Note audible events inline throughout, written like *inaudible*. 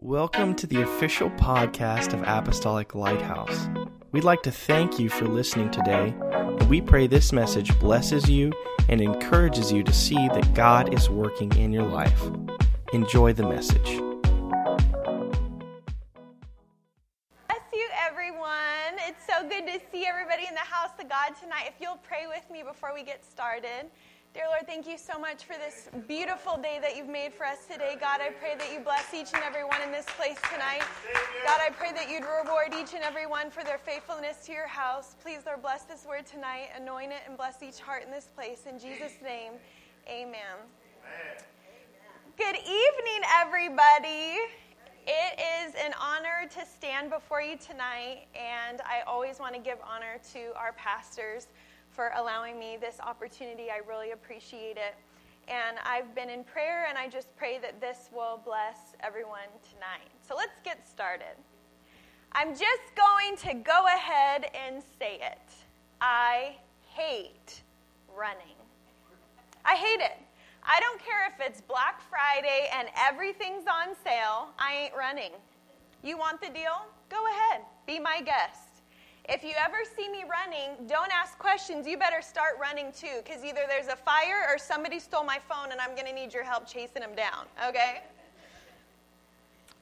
Welcome to the official podcast of Apostolic Lighthouse. We'd like to thank you for listening today, and we pray this message blesses you and encourages you to see that God is working in your life. Enjoy the message. Bless you, everyone. It's so good to see everybody in the house of God tonight. If you'll pray with me before we get started. Dear Lord, thank you so much for this beautiful day that you've made for us today. God, I pray that you bless each and every one in this place tonight. God, I pray that you'd reward each and every one for their faithfulness to your house. Please, Lord, bless this word tonight, anoint it, and bless each heart in this place. In Jesus' name, amen. Good evening, everybody. It is an honor to stand before you tonight, and I always want to give honor to our pastors for allowing me this opportunity. I really appreciate it. And I've been in prayer, and I just pray that this will bless everyone tonight. So let's get started. I'm just going to go ahead and say it. I hate running. I hate it. I don't care if it's Black Friday and everything's on sale, I ain't running. You want the deal? Go ahead, be my guest. If you ever see me running, don't ask questions. You better start running too, because either there's a fire or somebody stole my phone and I'm going to need your help chasing them down, okay?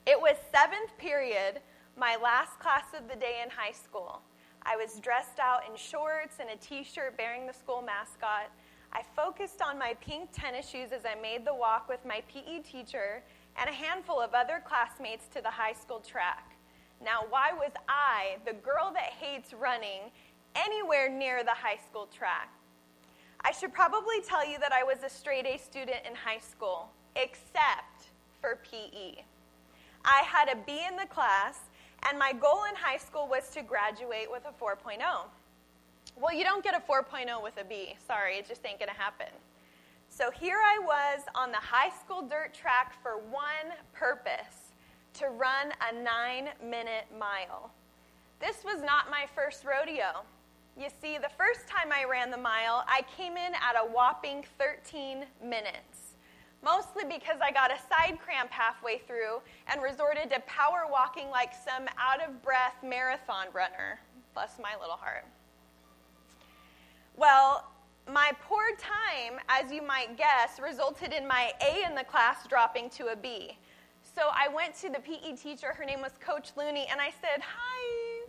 It was seventh period, my last class of the day in high school. I was dressed out in shorts and a t shirt bearing the school mascot. I focused on my pink tennis shoes as I made the walk with my PE teacher and a handful of other classmates to the high school track. Now, why was I, the girl that hates running, anywhere near the high school track? I should probably tell you that I was a straight A student in high school, except for PE. I had a B in the class, and my goal in high school was to graduate with a 4.0. Well, you don't get a 4.0 with a B. Sorry, it just ain't going to happen. So here I was on the high school dirt track for one purpose to run a nine minute mile. This was not my first rodeo. You see, the first time I ran the mile, I came in at a whopping 13 minutes. Mostly because I got a side cramp halfway through and resorted to power walking like some out of breath marathon runner. Bless my little heart. Well, my poor time, as you might guess, resulted in my A in the class dropping to a B. So I went to the PE teacher, her name was Coach Looney, and I said, Hi,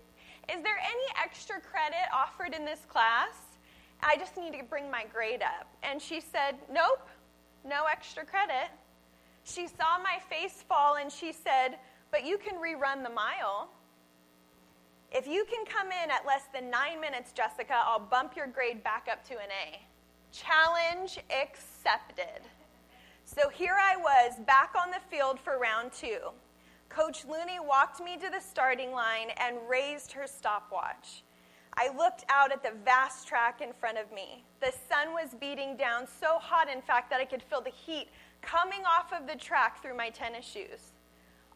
is there any extra credit offered in this class? I just need to bring my grade up. And she said, Nope, no extra credit. She saw my face fall and she said, But you can rerun the mile. If you can come in at less than nine minutes, Jessica, I'll bump your grade back up to an A. Challenge accepted. So here I was back on the field for round two. Coach Looney walked me to the starting line and raised her stopwatch. I looked out at the vast track in front of me. The sun was beating down so hot, in fact, that I could feel the heat coming off of the track through my tennis shoes.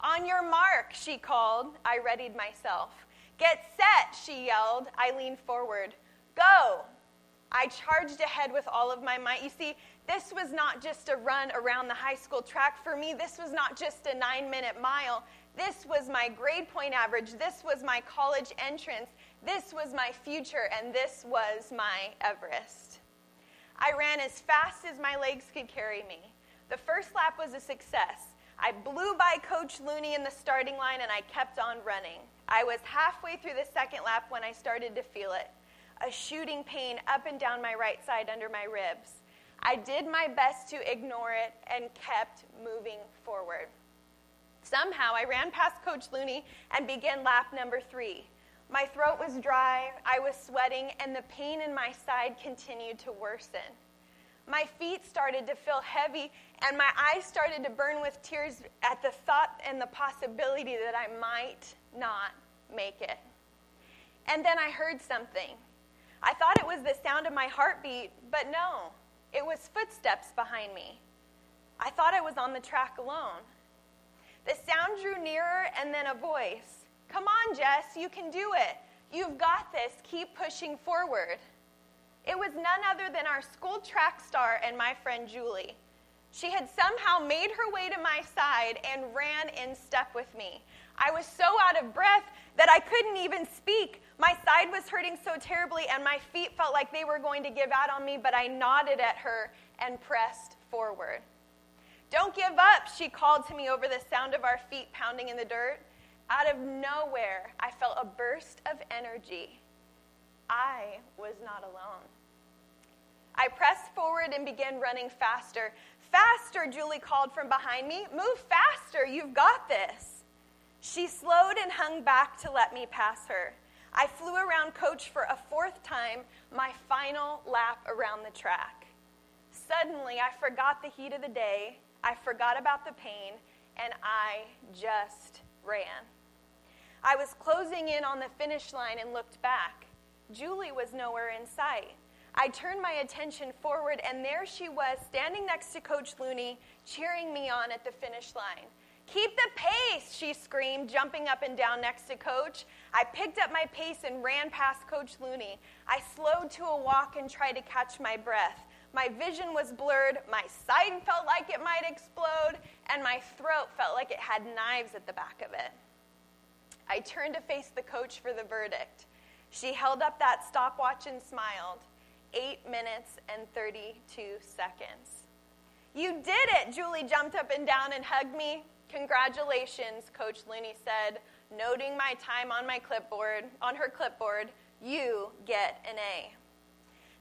On your mark, she called. I readied myself. Get set, she yelled. I leaned forward. Go. I charged ahead with all of my might. You see, this was not just a run around the high school track. For me, this was not just a nine minute mile. This was my grade point average. This was my college entrance. This was my future, and this was my Everest. I ran as fast as my legs could carry me. The first lap was a success. I blew by Coach Looney in the starting line and I kept on running. I was halfway through the second lap when I started to feel it a shooting pain up and down my right side under my ribs. I did my best to ignore it and kept moving forward. Somehow, I ran past Coach Looney and began lap number three. My throat was dry, I was sweating, and the pain in my side continued to worsen. My feet started to feel heavy, and my eyes started to burn with tears at the thought and the possibility that I might not make it. And then I heard something. I thought it was the sound of my heartbeat, but no. It was footsteps behind me. I thought I was on the track alone. The sound drew nearer and then a voice. Come on, Jess, you can do it. You've got this. Keep pushing forward. It was none other than our school track star and my friend Julie. She had somehow made her way to my side and ran in step with me. I was so out of breath that I couldn't even speak. My side was hurting so terribly, and my feet felt like they were going to give out on me, but I nodded at her and pressed forward. Don't give up, she called to me over the sound of our feet pounding in the dirt. Out of nowhere, I felt a burst of energy. I was not alone. I pressed forward and began running faster. Faster, Julie called from behind me. Move faster, you've got this. She slowed and hung back to let me pass her. I flew around Coach for a fourth time, my final lap around the track. Suddenly, I forgot the heat of the day, I forgot about the pain, and I just ran. I was closing in on the finish line and looked back. Julie was nowhere in sight. I turned my attention forward, and there she was, standing next to Coach Looney, cheering me on at the finish line. Keep the pace, she screamed, jumping up and down next to Coach. I picked up my pace and ran past Coach Looney. I slowed to a walk and tried to catch my breath. My vision was blurred, my side felt like it might explode, and my throat felt like it had knives at the back of it. I turned to face the coach for the verdict. She held up that stopwatch and smiled. Eight minutes and 32 seconds. You did it! Julie jumped up and down and hugged me. Congratulations, Coach Looney said, noting my time on my clipboard, on her clipboard. You get an A.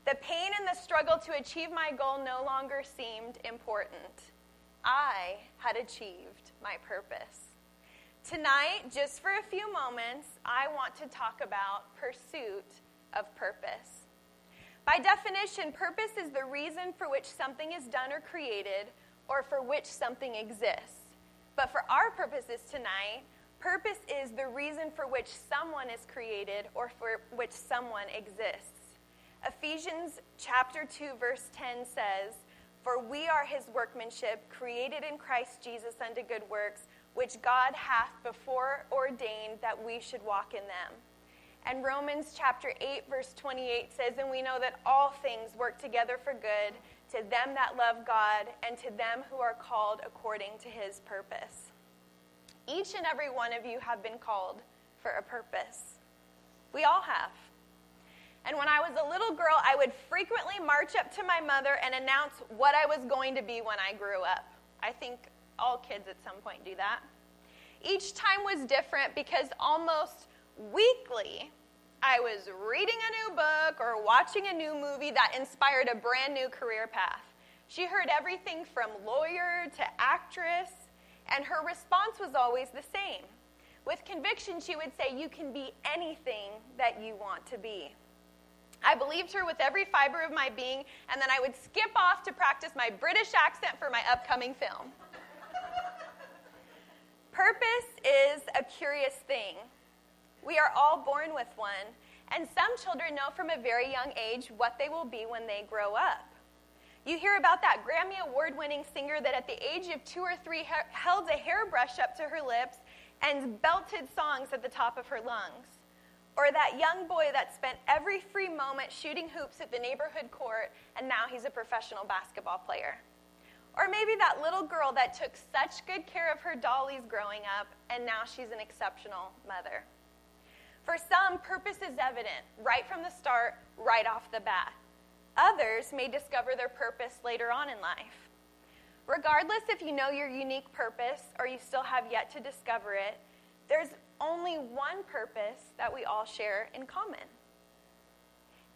The pain and the struggle to achieve my goal no longer seemed important. I had achieved my purpose. Tonight, just for a few moments, I want to talk about pursuit of purpose. By definition, purpose is the reason for which something is done or created, or for which something exists. But for our purposes tonight, purpose is the reason for which someone is created or for which someone exists. Ephesians chapter 2 verse 10 says, "For we are his workmanship, created in Christ Jesus unto good works, which God hath before ordained that we should walk in them. And Romans chapter 8, verse 28 says, And we know that all things work together for good to them that love God and to them who are called according to his purpose. Each and every one of you have been called for a purpose. We all have. And when I was a little girl, I would frequently march up to my mother and announce what I was going to be when I grew up. I think all kids at some point do that. Each time was different because almost weekly I was reading a new book or watching a new movie that inspired a brand new career path. She heard everything from lawyer to actress, and her response was always the same. With conviction, she would say, You can be anything that you want to be. I believed her with every fiber of my being, and then I would skip off to practice my British accent for my upcoming film. *laughs* Purpose is a curious thing. We are all born with one, and some children know from a very young age what they will be when they grow up. You hear about that Grammy Award winning singer that at the age of two or three held a hairbrush up to her lips and belted songs at the top of her lungs. Or that young boy that spent every free moment shooting hoops at the neighborhood court and now he's a professional basketball player. Or maybe that little girl that took such good care of her dollies growing up, and now she's an exceptional mother. For some, purpose is evident right from the start, right off the bat. Others may discover their purpose later on in life. Regardless if you know your unique purpose or you still have yet to discover it, there's only one purpose that we all share in common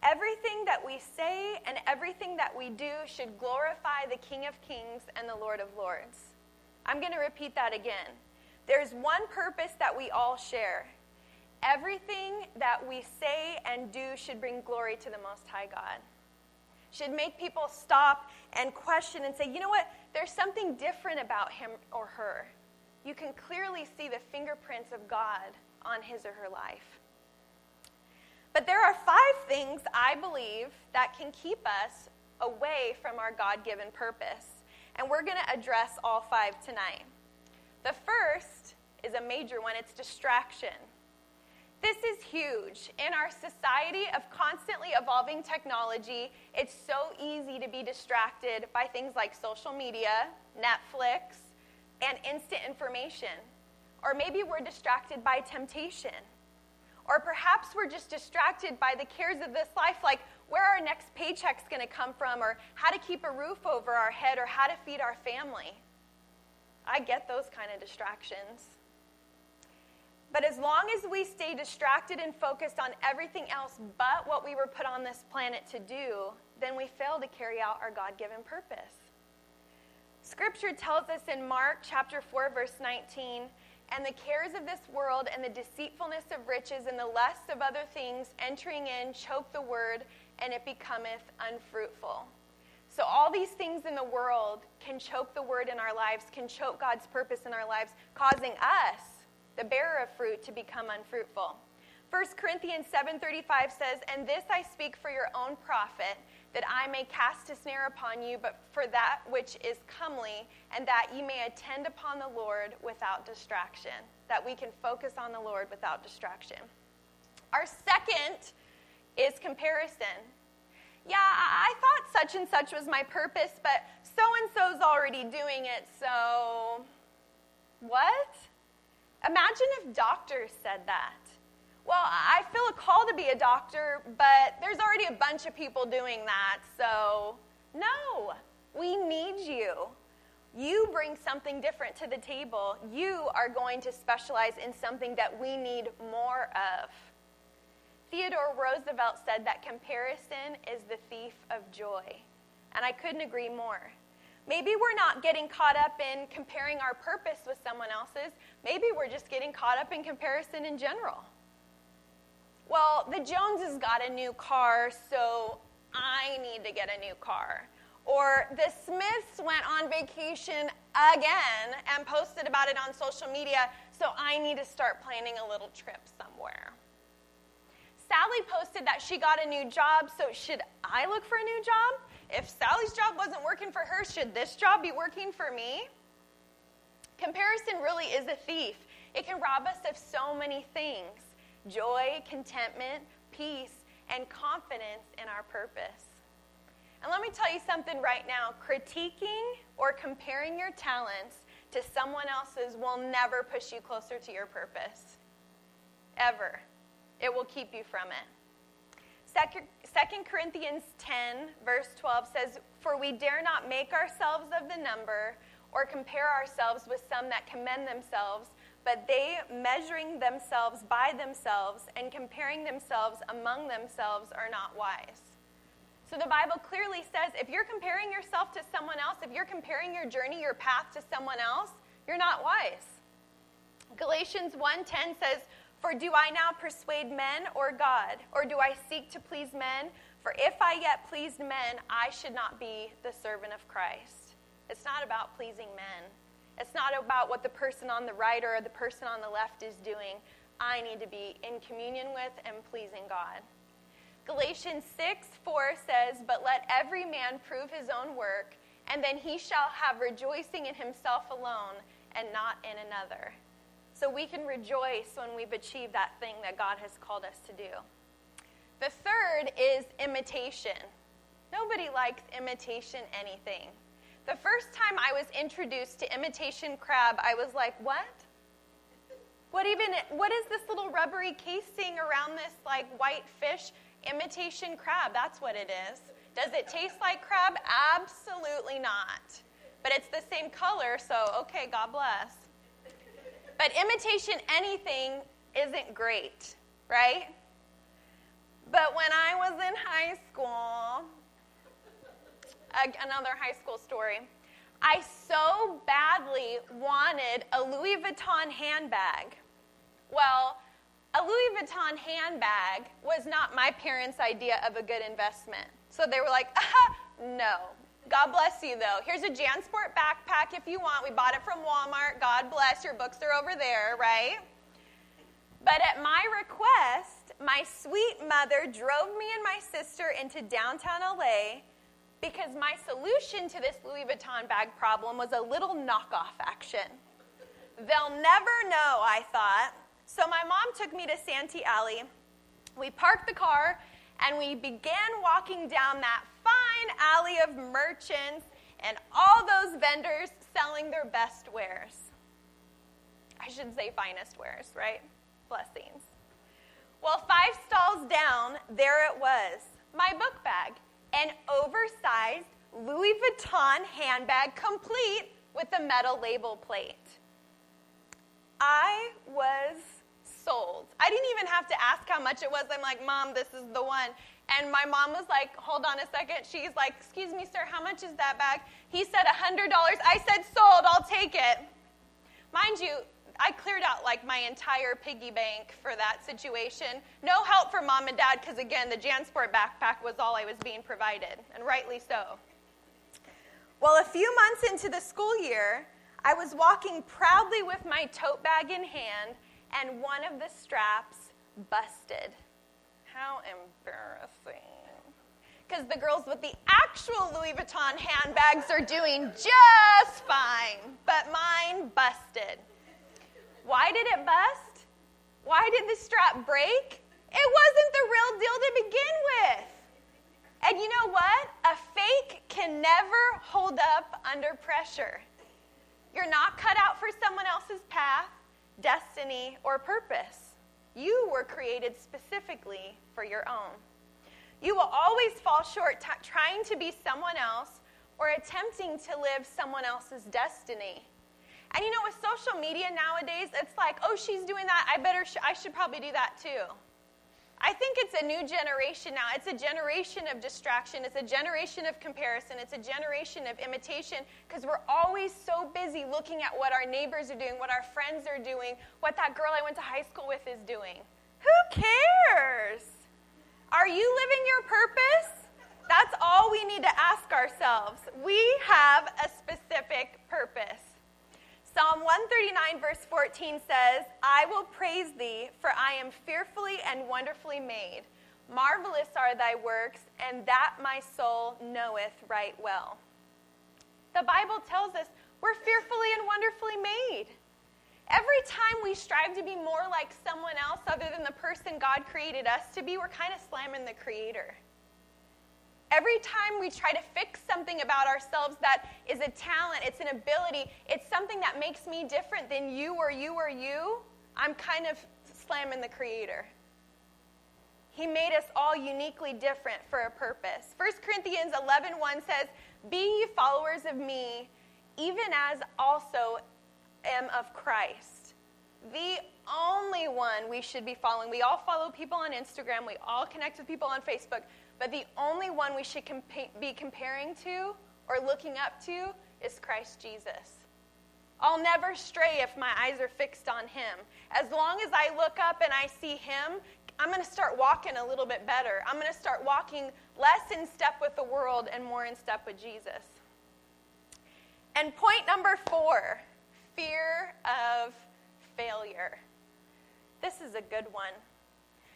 Everything that we say and everything that we do should glorify the King of Kings and the Lord of Lords. I'm going to repeat that again. There's one purpose that we all share. Everything that we say and do should bring glory to the Most High God. Should make people stop and question and say, you know what? There's something different about him or her. You can clearly see the fingerprints of God on his or her life. But there are five things I believe that can keep us away from our God given purpose. And we're going to address all five tonight. The first is a major one it's distraction. This is huge. In our society of constantly evolving technology, it's so easy to be distracted by things like social media, Netflix, and instant information. Or maybe we're distracted by temptation. Or perhaps we're just distracted by the cares of this life, like where our next paycheck's to come from, or how to keep a roof over our head, or how to feed our family. I get those kind of distractions. But as long as we stay distracted and focused on everything else but what we were put on this planet to do, then we fail to carry out our God given purpose. Scripture tells us in Mark chapter 4 verse 19, and the cares of this world and the deceitfulness of riches and the lust of other things entering in choke the word and it becometh unfruitful. So, all these things in the world can choke the word in our lives, can choke God's purpose in our lives, causing us, the bearer of fruit, to become unfruitful. 1 Corinthians 7:35 says, "And this I speak for your own profit, that I may cast a snare upon you, but for that which is comely, and that ye may attend upon the Lord without distraction." That we can focus on the Lord without distraction. Our second is comparison yeah, I thought such and such was my purpose, but so and so's already doing it, so what? Imagine if doctors said that. Well, I feel a call to be a doctor, but there's already a bunch of people doing that, so no, we need you. You bring something different to the table. You are going to specialize in something that we need more of. Theodore Roosevelt said that comparison is the thief of joy. And I couldn't agree more. Maybe we're not getting caught up in comparing our purpose with someone else's. Maybe we're just getting caught up in comparison in general. Well, the Joneses got a new car, so I need to get a new car. Or the Smiths went on vacation again and posted about it on social media, so I need to start planning a little trip somewhere. Sally posted that she got a new job, so should I look for a new job? If Sally's job wasn't working for her, should this job be working for me? Comparison really is a thief. It can rob us of so many things joy, contentment, peace, and confidence in our purpose. And let me tell you something right now critiquing or comparing your talents to someone else's will never push you closer to your purpose. Ever. It will keep you from it. 2 Corinthians 10, verse 12 says, For we dare not make ourselves of the number or compare ourselves with some that commend themselves, but they, measuring themselves by themselves and comparing themselves among themselves, are not wise. So the Bible clearly says if you're comparing yourself to someone else, if you're comparing your journey, your path to someone else, you're not wise. Galatians 1:10 says, for do I now persuade men or God? Or do I seek to please men? For if I yet pleased men, I should not be the servant of Christ. It's not about pleasing men. It's not about what the person on the right or the person on the left is doing. I need to be in communion with and pleasing God. Galatians 6 4 says, But let every man prove his own work, and then he shall have rejoicing in himself alone and not in another so we can rejoice when we've achieved that thing that God has called us to do. The third is imitation. Nobody likes imitation anything. The first time I was introduced to imitation crab, I was like, what? What even what is this little rubbery casing around this like white fish? Imitation crab, that's what it is. Does it taste like crab? Absolutely not. But it's the same color, so okay, God bless. But imitation anything isn't great, right? But when I was in high school, another high school story, I so badly wanted a Louis Vuitton handbag. Well, a Louis Vuitton handbag was not my parents' idea of a good investment. So they were like, *laughs* uh-huh, no, God bless you, though. Here's a JanSport backpack if you want. We bought it from Walmart. God bless. Your books are over there, right? But at my request, my sweet mother drove me and my sister into downtown LA because my solution to this Louis Vuitton bag problem was a little knockoff action. They'll never know, I thought. So my mom took me to Santee Alley. We parked the car and we began walking down that alley of merchants and all those vendors selling their best wares. I should say finest wares, right? Blessings. Well, five stalls down, there it was my book bag, an oversized Louis Vuitton handbag complete with a metal label plate. I was sold. I didn't even have to ask how much it was. I'm like, Mom, this is the one. And my mom was like, Hold on a second. She's like, Excuse me, sir, how much is that bag? He said $100. I said, Sold, I'll take it. Mind you, I cleared out like my entire piggy bank for that situation. No help from mom and dad because, again, the JanSport backpack was all I was being provided, and rightly so. Well, a few months into the school year, I was walking proudly with my tote bag in hand and one of the straps busted. How embarrassing. Because the girls with the actual Louis Vuitton handbags are doing just fine, but mine busted. Why did it bust? Why did the strap break? It wasn't the real deal to begin with. And you know what? A fake can never hold up under pressure. You're not cut out for someone else's path destiny, or purpose. You were created specifically for your own. You will always fall short t- trying to be someone else or attempting to live someone else's destiny. And you know, with social media nowadays, it's like, oh, she's doing that. I better, sh- I should probably do that too. I think it's a new generation now. It's a generation of distraction. It's a generation of comparison. It's a generation of imitation because we're always so busy looking at what our neighbors are doing, what our friends are doing, what that girl I went to high school with is doing. Who cares? Are you living your purpose? That's all we need to ask ourselves. We have a specific purpose. Psalm 139, verse 14 says, I will praise thee, for I am fearfully and wonderfully made. Marvelous are thy works, and that my soul knoweth right well. The Bible tells us we're fearfully and wonderfully made. Every time we strive to be more like someone else other than the person God created us to be, we're kind of slamming the Creator. Every time we try to fix something about ourselves that is a talent, it's an ability, it's something that makes me different than you or you or you, I'm kind of slamming the Creator. He made us all uniquely different for a purpose. 1 Corinthians 11 1 says, Be ye followers of me, even as also am of Christ. The only one we should be following. We all follow people on Instagram, we all connect with people on Facebook. But the only one we should compa- be comparing to or looking up to is Christ Jesus. I'll never stray if my eyes are fixed on Him. As long as I look up and I see Him, I'm going to start walking a little bit better. I'm going to start walking less in step with the world and more in step with Jesus. And point number four fear of failure. This is a good one.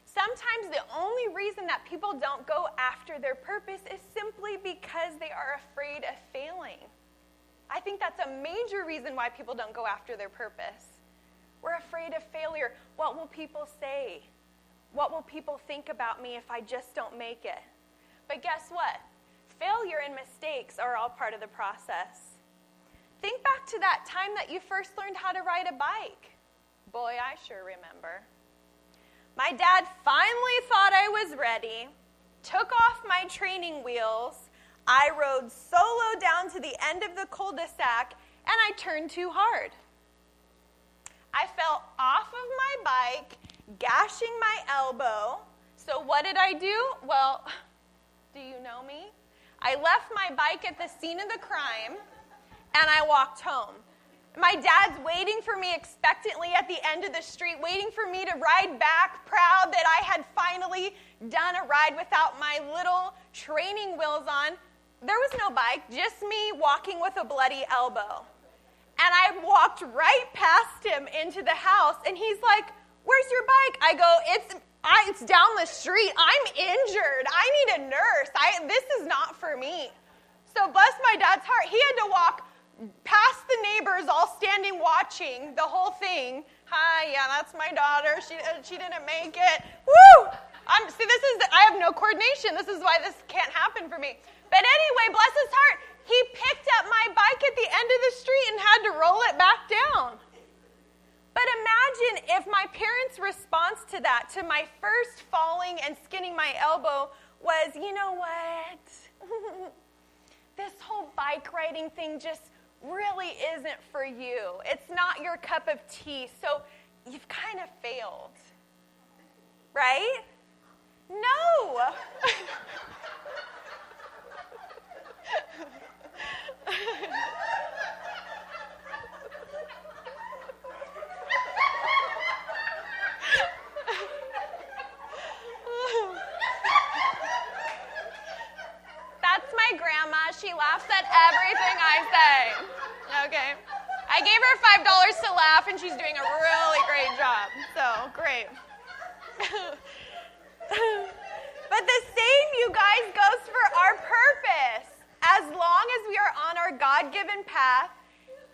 Sometimes the only reason that people don't go after their purpose is simply because they are afraid of failing. I think that's a major reason why people don't go after their purpose. We're afraid of failure. What will people say? What will people think about me if I just don't make it? But guess what? Failure and mistakes are all part of the process. Think back to that time that you first learned how to ride a bike. Boy, I sure remember. My dad finally thought I was ready, took off my training wheels. I rode solo down to the end of the cul de sac and I turned too hard. I fell off of my bike, gashing my elbow. So, what did I do? Well, *laughs* do you know me? I left my bike at the scene of the crime and I walked home. My dad's waiting for me expectantly at the end of the street, waiting for me to ride back, proud that I had finally done a ride without my little training wheels on. There was no bike, just me walking with a bloody elbow. And I walked right past him into the house, and he's like, Where's your bike? I go, It's I, it's down the street. I'm injured. I need a nurse. I, this is not for me. So bless my dad's heart. He had to walk past the neighbors all standing watching the whole thing. Hi, yeah, that's my daughter. She, uh, she didn't make it. Woo! I'm, see, this is, I have no coordination. This is why this can't happen for me. But anyway, bless his heart, he picked up my bike at the end of the street and had to roll it back down. But imagine if my parents' response to that, to my first falling and skinning my elbow, was, you know what? *laughs* this whole bike riding thing just really isn't for you. It's not your cup of tea, so you've kind of failed. Right? No! *laughs* That's my She laughs at everything I say. Okay. I gave her $5 to laugh, and she's doing a really great job. So, great. *laughs* but the same, you guys, goes for our purpose. As long as we are on our God given path,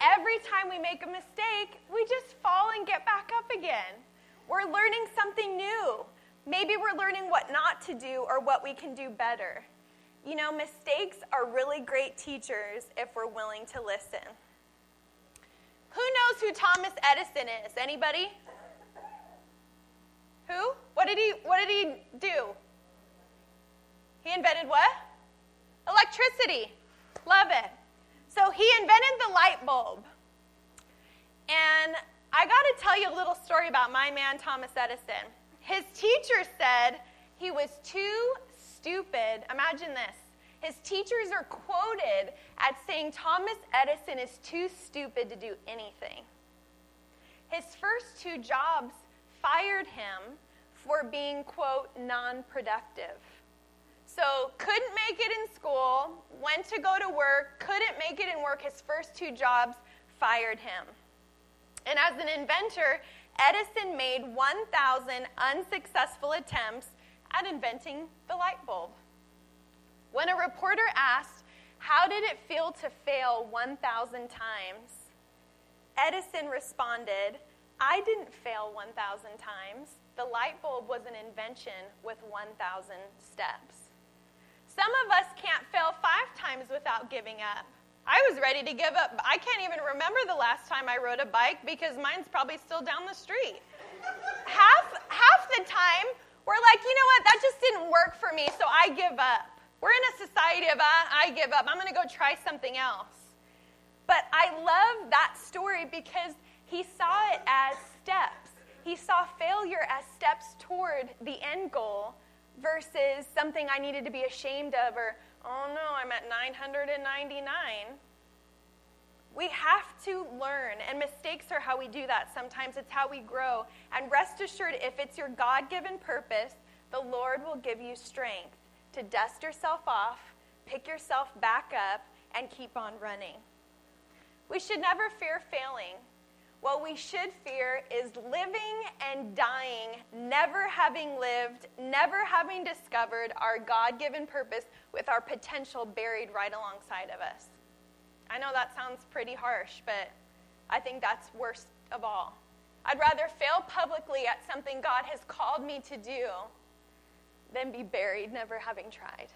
every time we make a mistake, we just fall and get back up again. We're learning something new. Maybe we're learning what not to do or what we can do better. You know, mistakes are really great teachers if we're willing to listen. Who knows who Thomas Edison is? Anybody? Who? What did he what did he do? He invented what? Electricity. Love it. So he invented the light bulb. And I got to tell you a little story about my man Thomas Edison. His teacher said he was too stupid. Imagine this. His teachers are quoted as saying Thomas Edison is too stupid to do anything. His first two jobs fired him for being, quote, non productive. So, couldn't make it in school, went to go to work, couldn't make it in work. His first two jobs fired him. And as an inventor, Edison made 1,000 unsuccessful attempts at inventing the light bulb. When a reporter asked, How did it feel to fail 1,000 times? Edison responded, I didn't fail 1,000 times. The light bulb was an invention with 1,000 steps. Some of us can't fail five times without giving up. I was ready to give up. I can't even remember the last time I rode a bike because mine's probably still down the street. half, half the time, we're like, you know what, that just didn't work for me, so I give up. We're in a society of, I, I give up, I'm going to go try something else. But I love that story because he saw it as steps. He saw failure as steps toward the end goal versus something I needed to be ashamed of or, oh no, I'm at 999. We have to learn, and mistakes are how we do that. Sometimes it's how we grow. And rest assured, if it's your God given purpose, the Lord will give you strength to dust yourself off, pick yourself back up, and keep on running. We should never fear failing. What we should fear is living and dying, never having lived, never having discovered our God given purpose with our potential buried right alongside of us. I know that sounds pretty harsh, but I think that's worst of all. I'd rather fail publicly at something God has called me to do than be buried never having tried.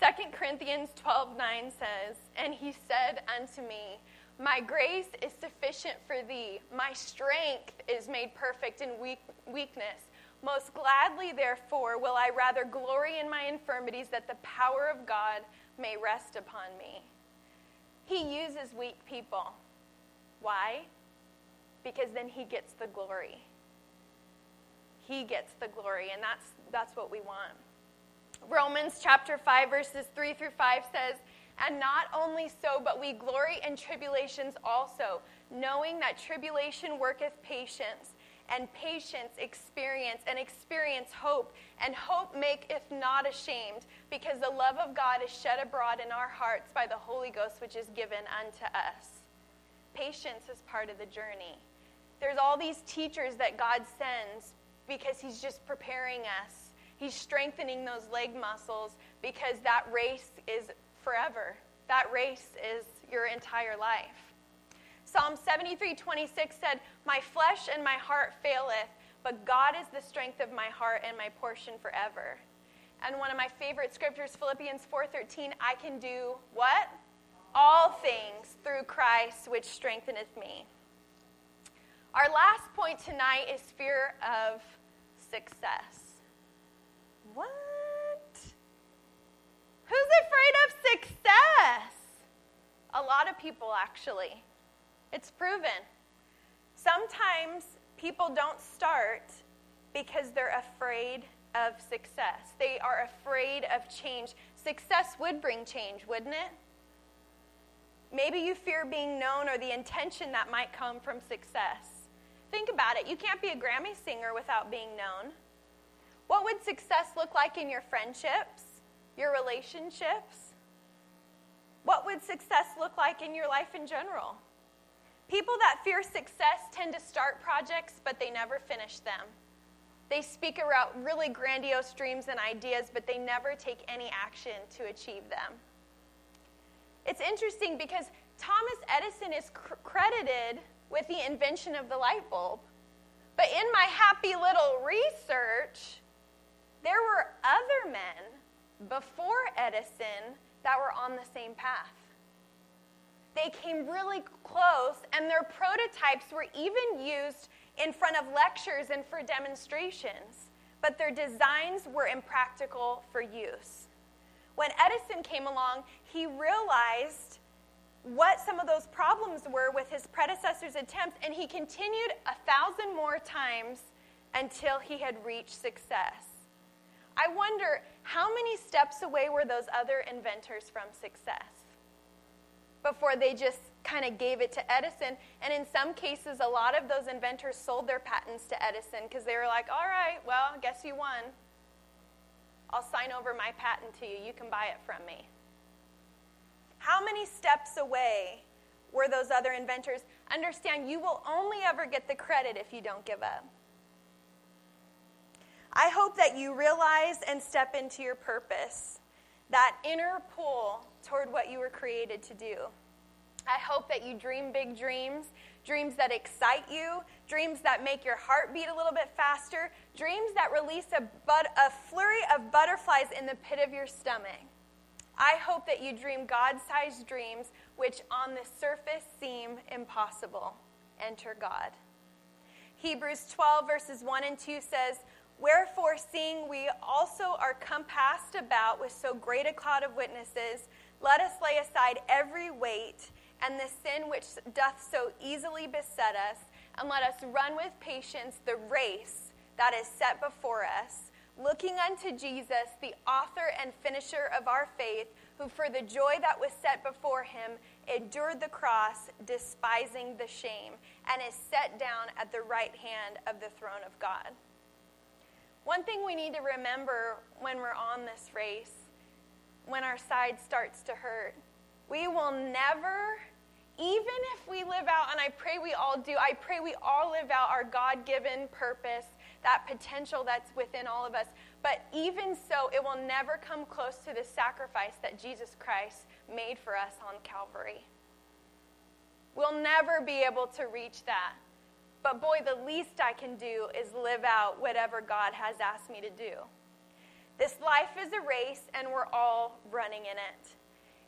2 Corinthians 12 9 says, And he said unto me, My grace is sufficient for thee. My strength is made perfect in weak, weakness. Most gladly, therefore, will I rather glory in my infirmities that the power of God may rest upon me. He uses weak people. Why? Because then he gets the glory. He gets the glory, and that's, that's what we want. Romans chapter 5, verses 3 through 5 says, And not only so, but we glory in tribulations also, knowing that tribulation worketh patience, and patience experience, and experience hope, and hope make if not ashamed, because the love of God is shed abroad in our hearts by the Holy Ghost, which is given unto us. Patience is part of the journey. There's all these teachers that God sends because He's just preparing us. He's strengthening those leg muscles because that race is forever. That race is your entire life. Psalm 73 26 said, My flesh and my heart faileth, but God is the strength of my heart and my portion forever. And one of my favorite scriptures, Philippians 4:13, I can do what? All things through Christ which strengtheneth me. Our last point tonight is fear of success. What? Who's afraid of success? A lot of people, actually. It's proven. Sometimes people don't start because they're afraid of success. They are afraid of change. Success would bring change, wouldn't it? Maybe you fear being known or the intention that might come from success. Think about it. You can't be a Grammy singer without being known. What would success look like in your friendships, your relationships? What would success look like in your life in general? People that fear success tend to start projects, but they never finish them. They speak about really grandiose dreams and ideas, but they never take any action to achieve them. It's interesting because Thomas Edison is cr- credited with the invention of the light bulb. But in my happy little research, there were other men before Edison that were on the same path. They came really close, and their prototypes were even used in front of lectures and for demonstrations, but their designs were impractical for use. When Edison came along, he realized what some of those problems were with his predecessor's attempts, and he continued a thousand more times until he had reached success. I wonder how many steps away were those other inventors from success? Before they just kind of gave it to Edison. And in some cases, a lot of those inventors sold their patents to Edison because they were like, all right, well, guess you won. I'll sign over my patent to you. You can buy it from me. How many steps away were those other inventors? Understand, you will only ever get the credit if you don't give up. I hope that you realize and step into your purpose, that inner pull toward what you were created to do. I hope that you dream big dreams, dreams that excite you, dreams that make your heart beat a little bit faster, dreams that release a, but, a flurry of butterflies in the pit of your stomach. I hope that you dream God sized dreams which on the surface seem impossible. Enter God. Hebrews 12, verses 1 and 2 says, Wherefore, seeing we also are compassed about with so great a cloud of witnesses, let us lay aside every weight and the sin which doth so easily beset us, and let us run with patience the race that is set before us, looking unto Jesus, the author and finisher of our faith, who for the joy that was set before him endured the cross, despising the shame, and is set down at the right hand of the throne of God. One thing we need to remember when we're on this race when our side starts to hurt. We will never, even if we live out, and I pray we all do, I pray we all live out our God given purpose, that potential that's within all of us. But even so, it will never come close to the sacrifice that Jesus Christ made for us on Calvary. We'll never be able to reach that. But boy, the least I can do is live out whatever God has asked me to do. This life is a race, and we're all running in it.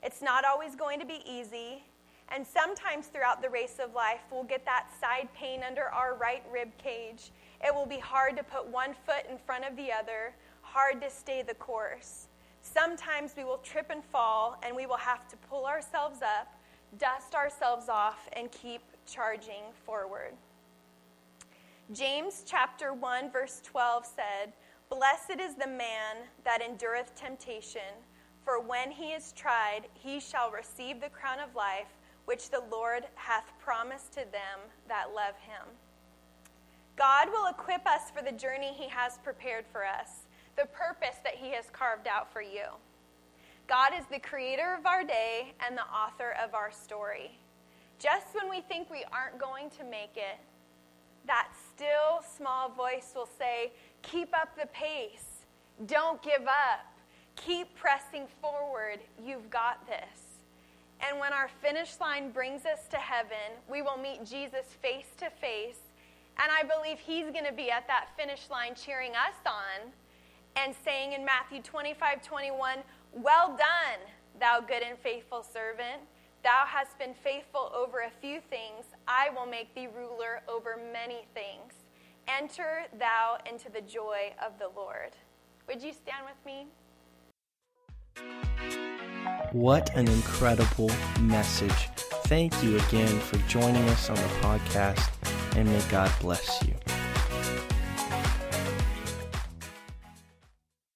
It's not always going to be easy, and sometimes throughout the race of life, we'll get that side pain under our right rib cage. It will be hard to put one foot in front of the other, hard to stay the course. Sometimes we will trip and fall, and we will have to pull ourselves up, dust ourselves off, and keep charging forward. James chapter 1 verse 12 said, Blessed is the man that endureth temptation, for when he is tried, he shall receive the crown of life which the Lord hath promised to them that love him. God will equip us for the journey he has prepared for us, the purpose that he has carved out for you. God is the creator of our day and the author of our story. Just when we think we aren't going to make it, that still small voice will say, Keep up the pace. Don't give up. Keep pressing forward. You've got this. And when our finish line brings us to heaven, we will meet Jesus face to face. And I believe he's going to be at that finish line cheering us on and saying in Matthew 25 21, Well done, thou good and faithful servant. Thou hast been faithful over a few things. I will make thee ruler over many things. Enter thou into the joy of the Lord. Would you stand with me? What an incredible message. Thank you again for joining us on the podcast, and may God bless you.